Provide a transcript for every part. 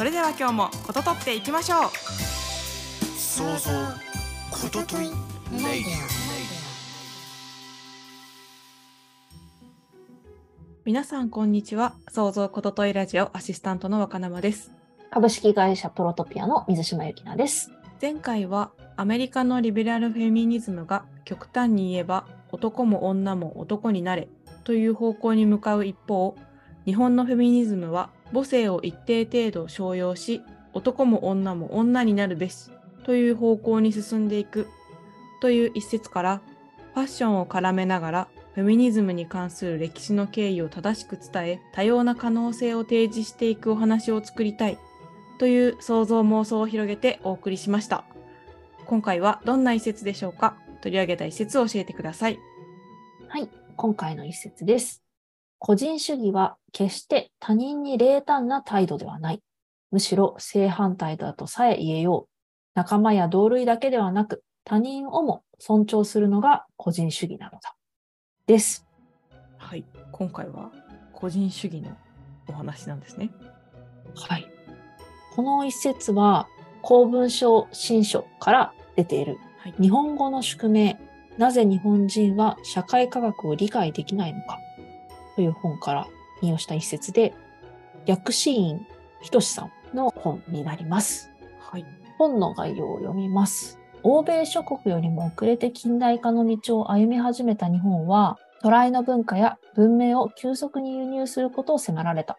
それでは今日もこととっていきましょう。想像ことといレディ皆さんこんにちは。創造ことといラジオアシスタントの若生です。株式会社プロトピアの水島由紀奈です。前回はアメリカのリベラルフェミニズムが極端に言えば男も女も男になれという方向に向かう一方日本のフェミニズムは母性を一定程度商用し男も女も女になるべしという方向に進んでいくという一節からファッションを絡めながらフェミニズムに関する歴史の経緯を正しく伝え多様な可能性を提示していくお話を作りたいという想像妄想を広げてお送りしました。今回はどんな一節でしょうか？取り上げた一節を教えてください。はい、今回の一節です。個人主義は決して他人に冷淡な態度ではない。むしろ正反対だとさえ言えよう。仲間や同類だけではなく、他人をも尊重するのが個人主義なのだ。です。はい、今回は個人主義のお話なんですね。はい。この一節は公文書新書から出ているはい、日本語の宿命、なぜ日本人は社会科学を理解できないのかという本から引用した一節で、薬師院仁さんの本になります。はい、本の概要を読みます。欧米諸国よりも遅れて近代化の道を歩み始めた日本は、渡来の文化や文明を急速に輸入することを迫られた。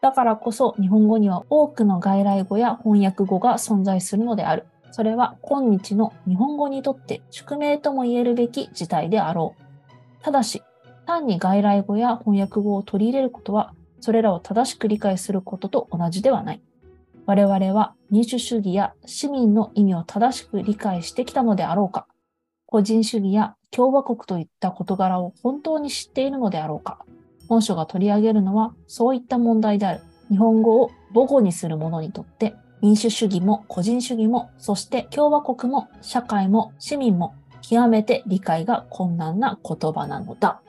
だからこそ日本語には多くの外来語や翻訳語が存在するのである。それは今日の日本語にとって宿命とも言えるべき事態であろう。ただし、単に外来語や翻訳語を取り入れることは、それらを正しく理解することと同じではない。我々は民主主義や市民の意味を正しく理解してきたのであろうか。個人主義や共和国といった事柄を本当に知っているのであろうか。本書が取り上げるのはそういった問題である。日本語を母語にする者にとって民主主義も個人主義も、そして共和国も社会も市民も極めて理解が困難な言葉なのだ。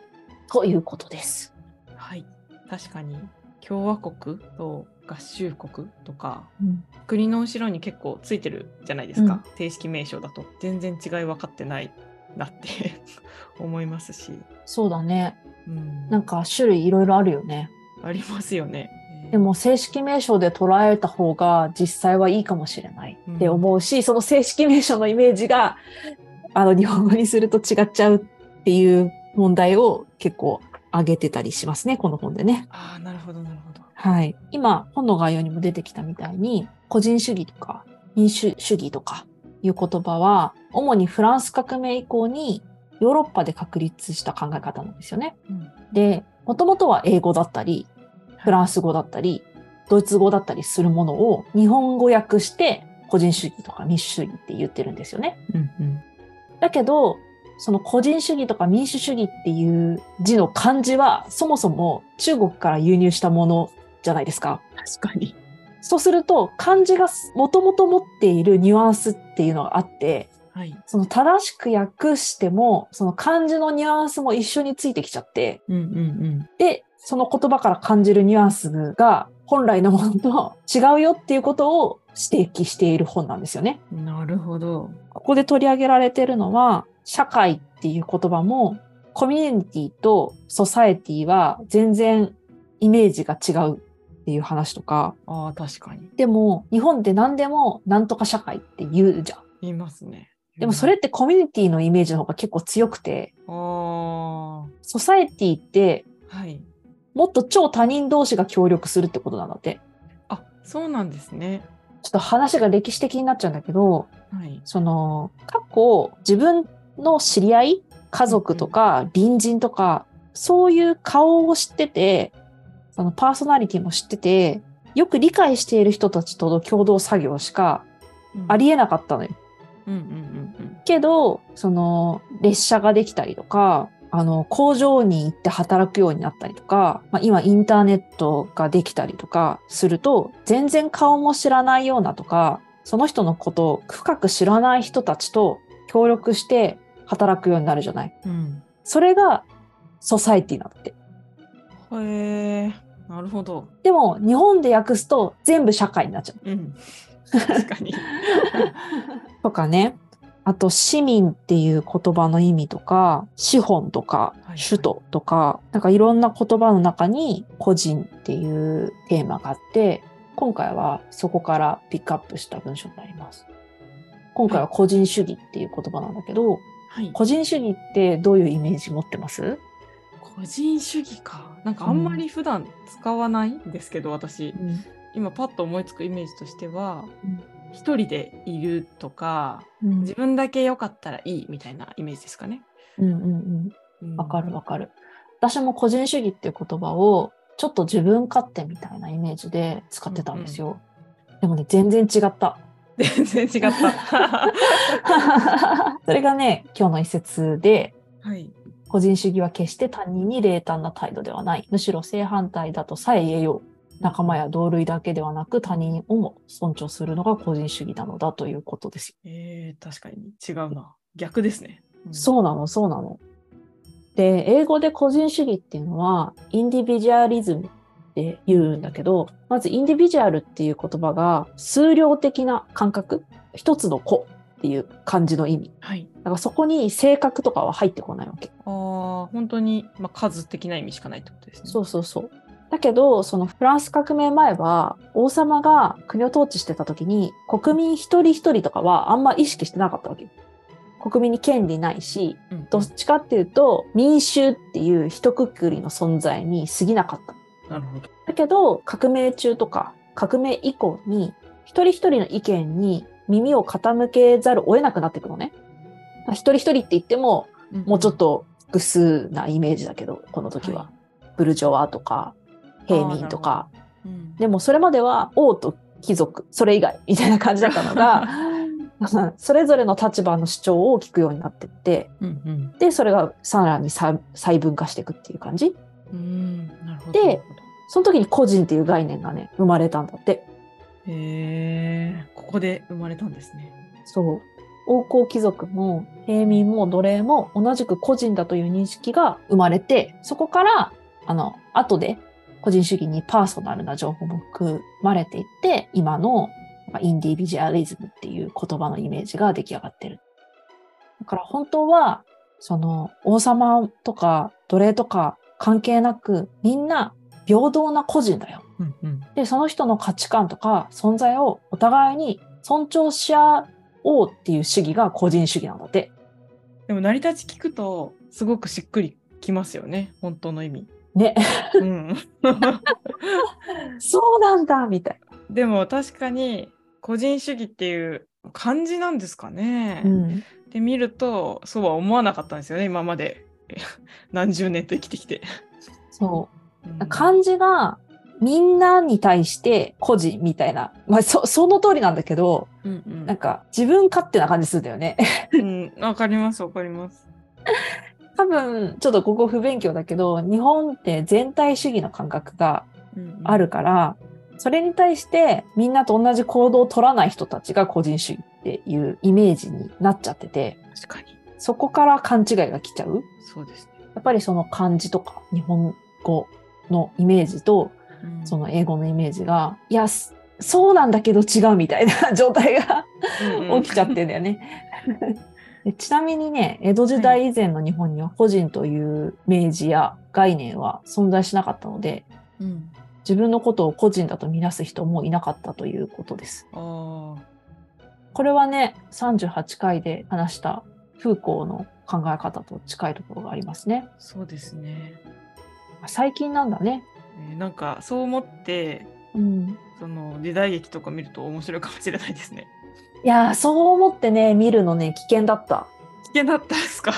ということです。はい、確かに。共和国と合衆国とかうん、国の後ろに結構ついてるじゃないですか、うん。正式名称だと。全然違い分かってないなって 思いますし、そうだね。うん、なんか種類いろいろあるよね。ありますよね。でも正式名称で捉えた方が実際はいいかもしれないって思うし、その正式名称のイメージがあの日本語にすると違っちゃうっていう問題を結構挙げてたりしますね、この本でね。ああなるほどなるほど。はい。今、本の概要にも出てきたみたいに、個人主義とか民主主義とかいう言葉は、主にフランス革命以降にヨーロッパで確立した考え方なんですよね。うんで、もともとは英語だったり、フランス語だったり、ドイツ語だったりするものを日本語訳して個人主義とか民主主義って言ってるんですよね。うんうんだけど、その個人主義とか民主主義っていう字の漢字はそもそも中国から輸入したものじゃないですか。確かに。そうすると漢字がもともと持っているニュアンスっていうのがあって、はい。その正しく訳しても、その漢字のニュアンスも一緒についてきちゃって、うんうんで、その言葉から感じるニュアンスが本来のものと違うよっていうことを指摘している本なんですよね。うん。なるほど。ここで取り上げられているのは、社会っていう言葉も、コミュニティとソサエティは全然イメージが違うっていう話とか、ああ確かに。でも日本って何でもなんとか社会って言うじゃん。言いますね。でもそれってコミュニティのイメージの方が結構強くて、ああソサエティってはい。もっと超他人同士が協力するってことなんだって。あそうなんですね。ちょっと話が歴史的になっちゃうんだけど、はい。その過去自分の知り合い家族とか隣人とか、そういう顔を知ってて、そのパーソナリティも知ってて、よく理解している人たちとの共同作業しかありえなかったのよ。うんうんうん。けど、その、列車ができたりとか、あの、工場に行って働くようになったりとか、まあ、今インターネットができたりとかすると、全然顔も知らないようなとか、その人のことを深く知らない人たちと協力して働くようになるじゃない。うんそれがソサイティなんだって。うん。へえ、なるほど。でも、日本で訳すと全部社会になっちゃう。うん。確かに。とかね。あと、市民っていう言葉の意味とか、資本とかはい、首都とか、なんかいろんな言葉の中に個人っていうテーマがあって、今回はそこからピックアップした文章になります。今回は個人主義っていう言葉なんだけど、はい。個人主義ってどういうイメージ持ってます？個人主義か。なんかあんまり普段使わないんですけど、私。今パッと思いつくイメージとしてはうん一人でいるとかうん自分だけ良かったらいいみたいなイメージですかね。うんうんうん。うんわかるわかる。私も個人主義っていう言葉をちょっと自分勝手みたいなイメージで使ってたんですよ。でもね、全然違った。全然違った。それがね、今日の一節で、はい。個人主義は決して他人に冷淡な態度ではない。むしろ正反対だとさえ言えよう。仲間や同類だけではなく他人をも尊重するのが個人主義なのだということですよ。えー、確かに違うな。逆ですね。うんそうなの、そうなの。で、英語で個人主義っていうのは、インディビジュアリズムって言うんだけど、まずインディビジュアルっていう言葉が数量的な感覚、一つの個っていう感じの意味。はい。だからそこに性格とかは入ってこないわけ。ああ、本当に、まあ、数的な意味しかないってことですね。そうそうそう。だけど、そのフランス革命前は、王様が国を統治してた時に、国民一人一人とかはあんま意識してなかったわけ。国民に権利ないし、うんどっちかっていうと、民衆っていう一括りの存在に過ぎなかった。なるほど。だけど、革命中とか、革命以降に、一人一人の意見に耳を傾けざるを得なくなっていくのね。一人一人って言っても、もうちょっと複数なイメージだけど、この時は。はブルジョワとか、平民とか。うんでもそれまでは王と貴族、それ以外みたいな感じだったのが、それぞれの立場の主張を聞くようになってって、うんうんで、それがさらに細細分化していくっていう感じ。うん。でその時に個人っていう概念がね、生まれたんだって。へえ、ここで生まれたんですね。そう。王侯貴族も平民も奴隷も同じく個人だという認識が生まれて、そこから、あの、後で個人主義にパーソナルな情報も含まれていって、今のまあインディビジュアリズムっていう言葉のイメージが出来上がってる。だから本当は、その王様とか奴隷とか関係なく、みんな平等な個人だよ。うんうん。で、その人の価値観とか存在をお互いに尊重し合おうっていう主義が個人主義なんだって。でも成り立ち聞くとすごくしっくりきますよね。本当の意味。ね。うん。そうなんだみたいでも確かに個人主義っていう感じなんですかね。な。うん。で見るとそうは思わなかったんですよね今まで 何十年と生きてきて。そうう。ん漢字がみんなに対して個人みたいな。まあ、そ、その通りなんだけど、うんうんなんか自分勝手な感じするんだよね。うん、わかりますわかります。多分、ちょっとここ不勉強だけど、日本って全体主義の感覚がうんうんあるから、それに対してみんなと同じ行動を取らない人たちが個人主義っていうイメージになっちゃってて、確かにそこから勘違いが来ちゃう。そうですね。やっぱりその漢字とか日本語のイメージとうんその英語のイメージが、いや、すそうなんだけど違うみたいな 状態が起きちゃってんだよね。でちなみにね、江戸時代以前の日本には個人という明示や概念は存在しなかったので、うん自分のことを個人だと見なす人もいなかったということです。これはね、38回で話したフーコーの考え方と近いところがありますね。そうですね。最近なんだね。えーなんかそう思ってうん。その時代劇とか見ると面白いかもしれないですね。いやー、そう思ってね、見るのね、危険だった。危険だったですか？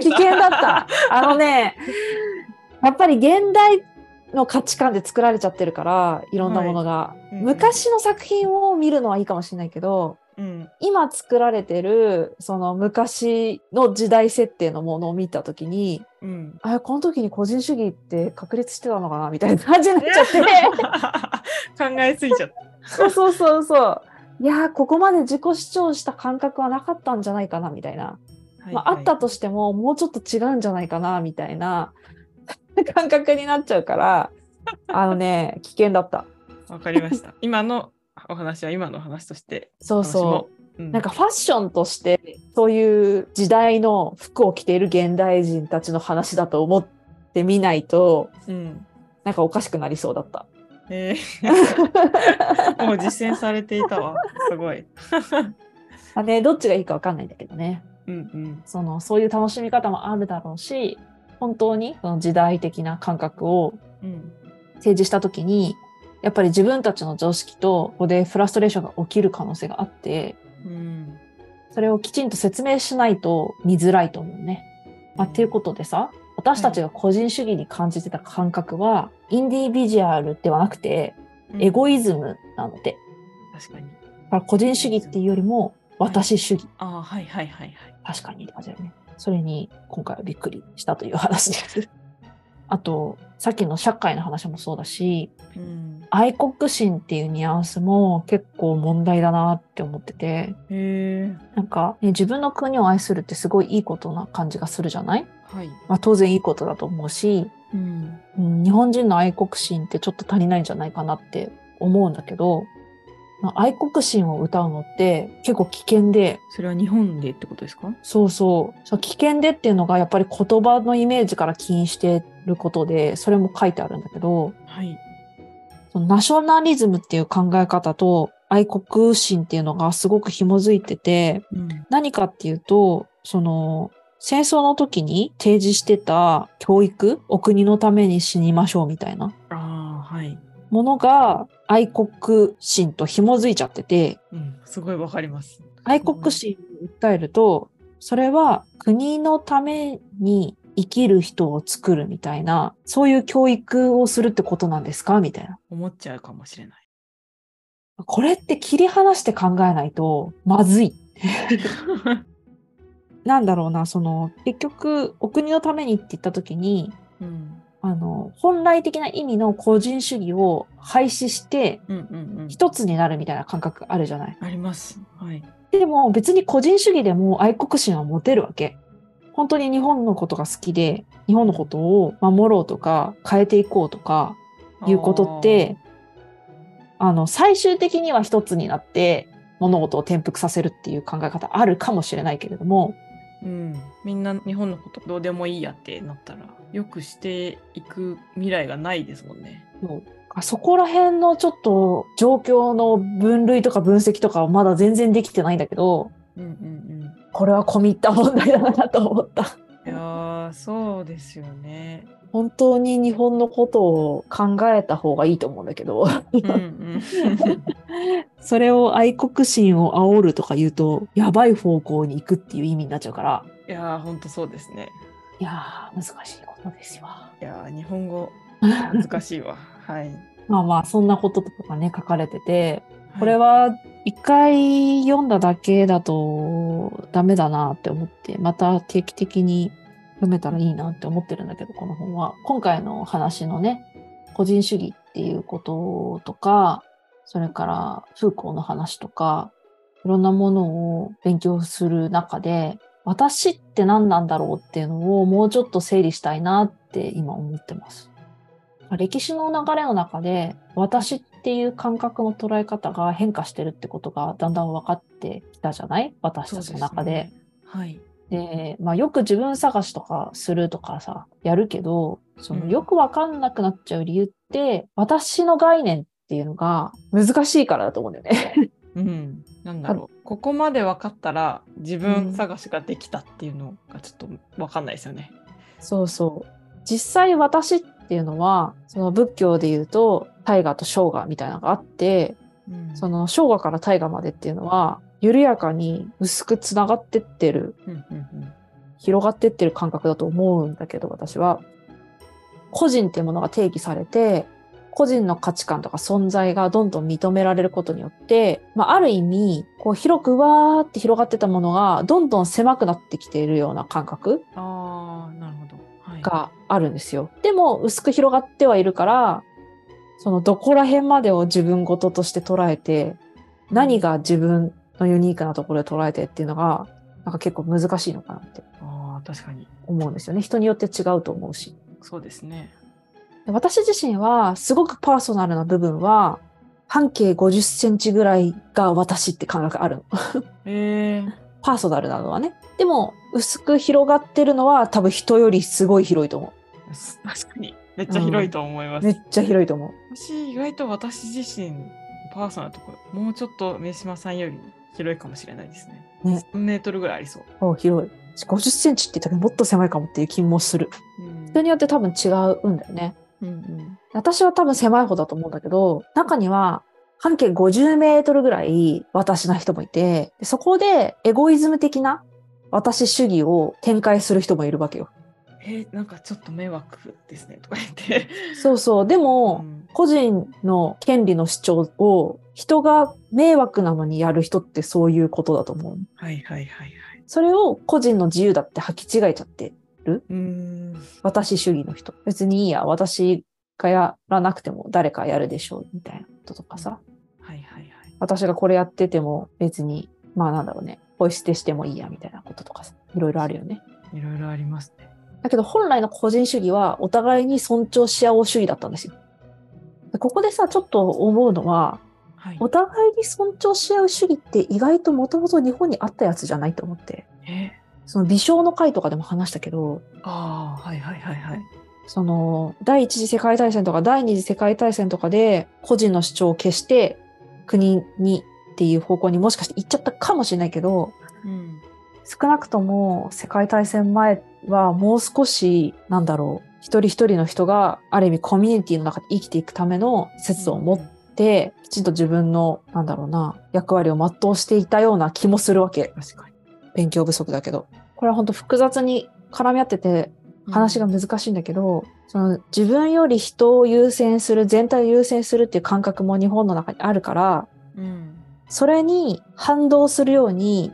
危険だった。あのね、やっぱり現代の価値観で作られちゃってるから、いろんなものが。うんうん昔の作品を見るのはいいかもしれないけど、うん。今作られてるその昔の時代設定のものを見た時にうん。あこの時に個人主義って確立してたのかなみたいな感じになっちゃって考えすぎちゃった。そうそうそうそういやーここまで自己主張した感覚はなかったんじゃないかなみたいな、まあ、あったとしてももうちょっと違うんじゃないかなみたいな感覚になっちゃうからあのね危険だった。わかりました。今のお話は今の話としてそうそうなんかファッションとしてそういう時代の服を着ている現代人たちの話だと思ってみないとうん。なんかおかしくなりそうだった。えー もう実践されていたわ。すごい。あね、どっちがいいかわかんないんだけどね。うんうん。そのそういう楽しみ方もあるだろうし本当にその時代的な感覚をうん。提示した時にやっぱり自分たちの常識とここでフラストレーションが起きる可能性があってうん。それをきちんと説明しないと見づらいと思うね。まあ、っていうことでさ私たちが個人主義に感じてた感覚は、インディビジュアルではなくてうんエゴイズムなので、確かに。だ個人主義っていうよりも私主義、ああ、はいはいはいはい。確かにって感じだよね。それに今回はびっくりしたという話です。あと、さっきの社会の話もそうだし、うん。愛国心っていうニュアンスも結構問題だなって思ってて。なんか、ね、自分の国を愛するってすごいいいことな感じがするじゃない？はい。まあ当然いいことだと思うし、うん。うん、日本人の愛国心ってちょっと足りないんじゃないかなって思うんだけど、まあ愛国心を歌うのって結構危険で、それは日本でってことですか？そうそう。そう危険でっていうのがやっぱり言葉のイメージから起因してることで、それも書いてあるんだけど、はい。そのナショナリズムっていう考え方と愛国心っていうのがすごく紐づいてて、うん。何かっていうと、その、戦争の時に提示してた教育、お国のために死にましょうみたいなああ、はい。ものが愛国心と紐づいちゃってて、うん。すごいわかります。愛国心を訴えると、それは国のために生きる人を作るみたいな、そういう教育をするってことなんですか？みたいな。思っちゃうかもしれない。これって切り離して考えないとまずい。なんだろうな、その、結局、お国のためにって言った時に、うん。あの、本来的な意味の個人主義を廃止して。一つになるみたいな感覚あるじゃない？あります。はい。でも別に個人主義でも愛国心は持てるわけ。本当に日本のことが好きで、日本のことを守ろうとか、変えていこうとか、いうことって、あの、最終的には一つになって、物事を転覆させるっていう考え方あるかもしれないけれども、うん。みんな日本のことどうでもいいやってなったら、よくしていく未来がないですもんね。あそこら辺のちょっと状況の分類とか分析とかはまだ全然できてないんだけど、うんうんこれは込み入った問題だなと思った。うん。いやー、そうですよね。本当に日本のことを考えた方がいいと思うんだけど、うんうん。それを愛国心を煽るとか言うと、やばい方向に行くっていう意味になっちゃうから、いやー、ほんとそうですね。いやー、難しいことですよ。いやー、日本語 難しいわ。はい。まあまあ、そんなこととかがね、書かれてて、これはは一回読んだだけだとダメだなって思って、また定期的に読めたらいいなって思ってるんだけど、この本は。今回の話のね、個人主義っていうこととか、それからフーコーの話とか、いろんなものを勉強する中で、私って何なんだろうっていうのをもうちょっと整理したいなって今思ってます。歴史の流れの中で私っていう感覚の捉え方が変化してるってことがだんだん分かってきたじゃない？私たちの中で。はい。で、まあ、よく自分探しとかするとかさ、やるけど、そのうんよくわかんなくなっちゃう理由って、私の概念っていうのが難しいからだと思うんだよね。うん。なんだろう。ここまで分かったら自分探しができたっていうのがちょっと分かんないですよね。そうそう。実際私っていうのは、その仏教で言うと、大河と生姜みたいなのがあって、うんその生姜から大河までっていうのは、緩やかに薄くつながってってるうんうんうん。広がってってる感覚だと思うんだけど、私は。個人っていうものが定義されて、個人の価値観とか存在がどんどん認められることによって、まあ、ある意味、こう広くわーって広がってたものが、どんどん狭くなってきているような感覚ああ、なるほど。はい。があるんですよ。でも、薄く広がってはいるから、そのどこら辺までを自分事として捉えて、何が自分のユニークなところで捉えてっていうのが、なんか結構難しいのかなって確かに。思うんですよね。人によって違うと思うし。そうですね。で私自身は、すごくパーソナルな部分は、半径50センチぐらいが私って感覚あるの。ええ パーソナルなのはね。でも、薄く広がってるのは多分人よりすごい広いと思確かに。めっちゃ広いと思いまう。す。めっちゃ広いと思う。私、意外と私自身、パーソナルなところ、もうちょっと三島さんより広いかもしれないですね。ね3メートルぐらいありそう。お広い。50センチって言ったらもっと狭いかもっていう気もする。うん人によって多分違うんだよね。うんうん。私は多分狭い方だと思うんだけど、中には半径50メートルぐらい私な人もいて、でそこでエゴイズム的な私主義を展開する人もいるわけよ。えーなんかちょっと迷惑ですねとか言って。そうそう。でも、うん個人の権利の主張を人が迷惑なのにやる人ってそういうことだと思う。はいはいはいはい。それを個人の自由だって履き違えちゃって、うーん。私主義の人。別にいいや、私がやらなくても誰かやるでしょう、みたいなこととかさ。はいはいはい。私がこれやってても別に、まあなんだろうね、ポイ捨てしてもいいや、みたいなこととかさ。いろいろあるよね。いろいろありますね。だけど本来の個人主義はお互いに尊重し合おう主義だったんですよ。でここでさ、ちょっと思うのは、はい。お互いに尊重し合う主義って意外ともともと日本にあったやつじゃないと思って。えその微笑の会とかでも話したけど、ああ、はいはいはいはい。その第一次世界大戦とか第二次世界大戦とかで個人の主張を消して国にっていう方向にもしかして行っちゃったかもしれないけど、うん。少なくとも世界大戦前はもう少し、なんだろう、一人一人の人がある意味コミュニティの中で生きていくための説を持って、きちんと自分の、なんだろうな、役割を全うしていたような気もするわけ。確かに。勉強不足だけど。これは本当複雑に絡み合ってて話が難しいんだけど、その自分より人を優先する、全体を優先するっていう感覚も日本の中にあるから、うん。それに反動するように、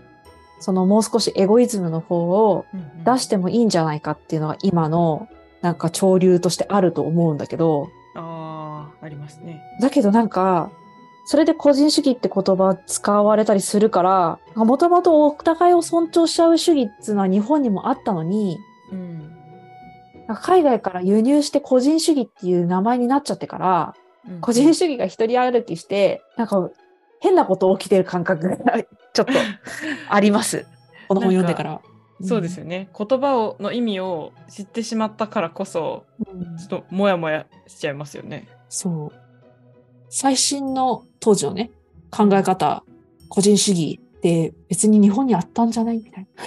そのもう少しエゴイズムの方をうん出してもいいんじゃないかっていうのが今のなんか潮流としてあると思うんだけど、ありますね。だけどなんか、それで個人主義って言葉使われたりするから、もともとお互いを尊重しちゃう主義っていうのは日本にもあったのに、うん。海外から輸入して個人主義っていう名前になっちゃってから、うん個人主義が一人歩きして、なんか変なこと起きてる感覚がちょっと あります。この本読んでから。そうですよね。言葉をの意味を知ってしまったからこそ、うんちょっとモヤモヤしちゃいますよね。そう。最新の当時のね、考え方、個人主義って別に日本にあったんじゃないみたいな。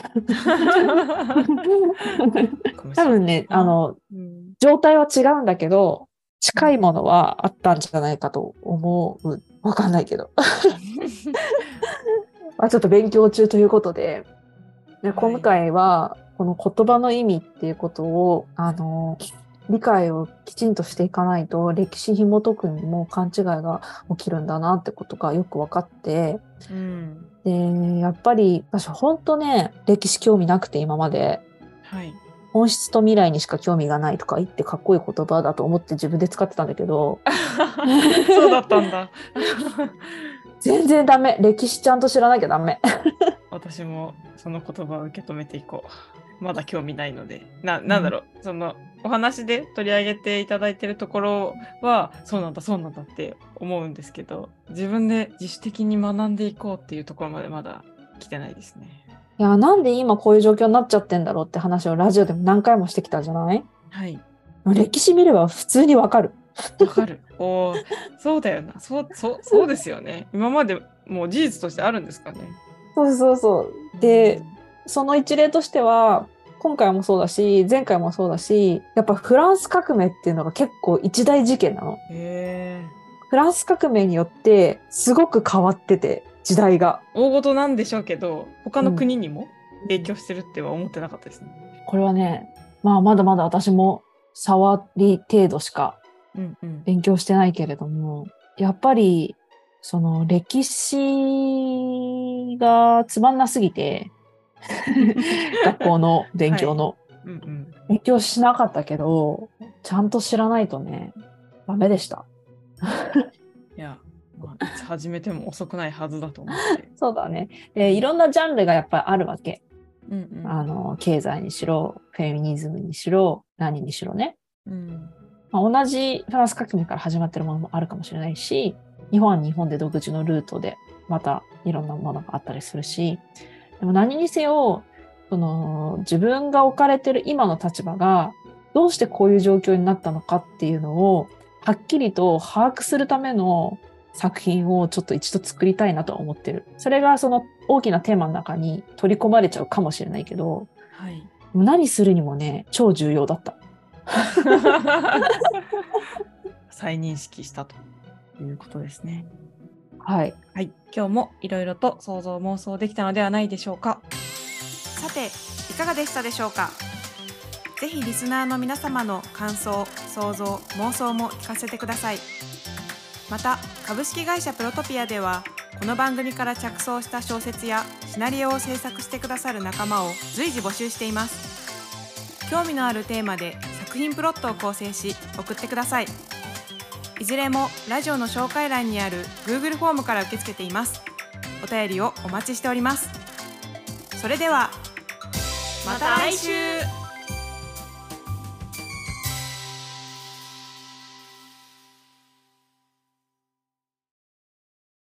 多分ね、あの、うん状態は違うんだけど、近いものはあったんじゃないかと思う。わかんないけど。まあちょっと勉強中ということで、で今回はこの言葉の意味っていうことを、あの、理解をきちんとしていかないと歴史紐解くにも勘違いが起きるんだなってことがよく分かって、うん。で、やっぱり私本当ね、歴史興味なくて今まで、はい。本質と未来にしか興味がないとか言ってかっこいい言葉だと思って自分で使ってたんだけど、そうだったんだ。全然ダメ。歴史ちゃんと知らなきゃダメ。私もその言葉を受け止めていこう。まだ興味ないので。な、なんだろう。その、お話で取り上げていただいてるところは、そうなんだ、そうなんだって思うんですけど、自分で自主的に学んでいこうっていうところまでまだ来てないですね。いや、なんで今こういう状況になっちゃってんだろうって話をラジオでも何回もしてきたじゃない？はい。歴史見れば普通にわかる。わかる。おーそうだよな。そう、そう、そうですよね。今までもう事実としてあるんですかね。そうそうそう。で、その一例としては、今回もそうだし、前回もそうだし、やっぱフランス革命っていうのが結構一大事件なの。フランス革命によってすごく変わってて、時代が。ー大事なんでしょうけど、他の国にも影響してるっては思ってなかったですね。これはね、まあまだまだ私も触り程度しかうんうん。勉強してないけれども、やっぱり、その歴史がつまんなすぎて、学校の勉強の、うんうん。勉強しなかったけど、ちゃんと知らないとね、ダメでした。いや、まあ、いつ始めても遅くないはずだと思って。そうだね。で、いろんなジャンルがやっぱりあるわけ。うんうん。あの、経済にしろ、フェミニズムにしろ、何にしろね。うん。まあ、同じフランス革命から始まってるものもあるかもしれないし、日本は日本で独自のルートでまたいろんなものがあったりするし、でも何にせよ、その自分が置かれてる今の立場がどうしてこういう状況になったのかっていうのをはっきりと把握するための作品をちょっと一度作りたいなとは思ってる。それがその大きなテーマの中に取り込まれちゃうかもしれないけど、はい。何するにもね、超重要だった。再認識したということですね。はい。はい。今日もいろいろと想像妄想できたのではないでしょうか。さていかがでしたでしょうか？ぜひリスナーの皆様の感想想像妄想も聞かせてくださいまた株式会社プロトピアではこの番組から着想した小説やシナリオを制作してくださる仲間を随時募集しています興味のあるテーマで作品プロットを構成し送ってくださいいずれもラジオの紹介欄にある Google フォームから受け付けています。お便りをお待ちしております。それではまた来週。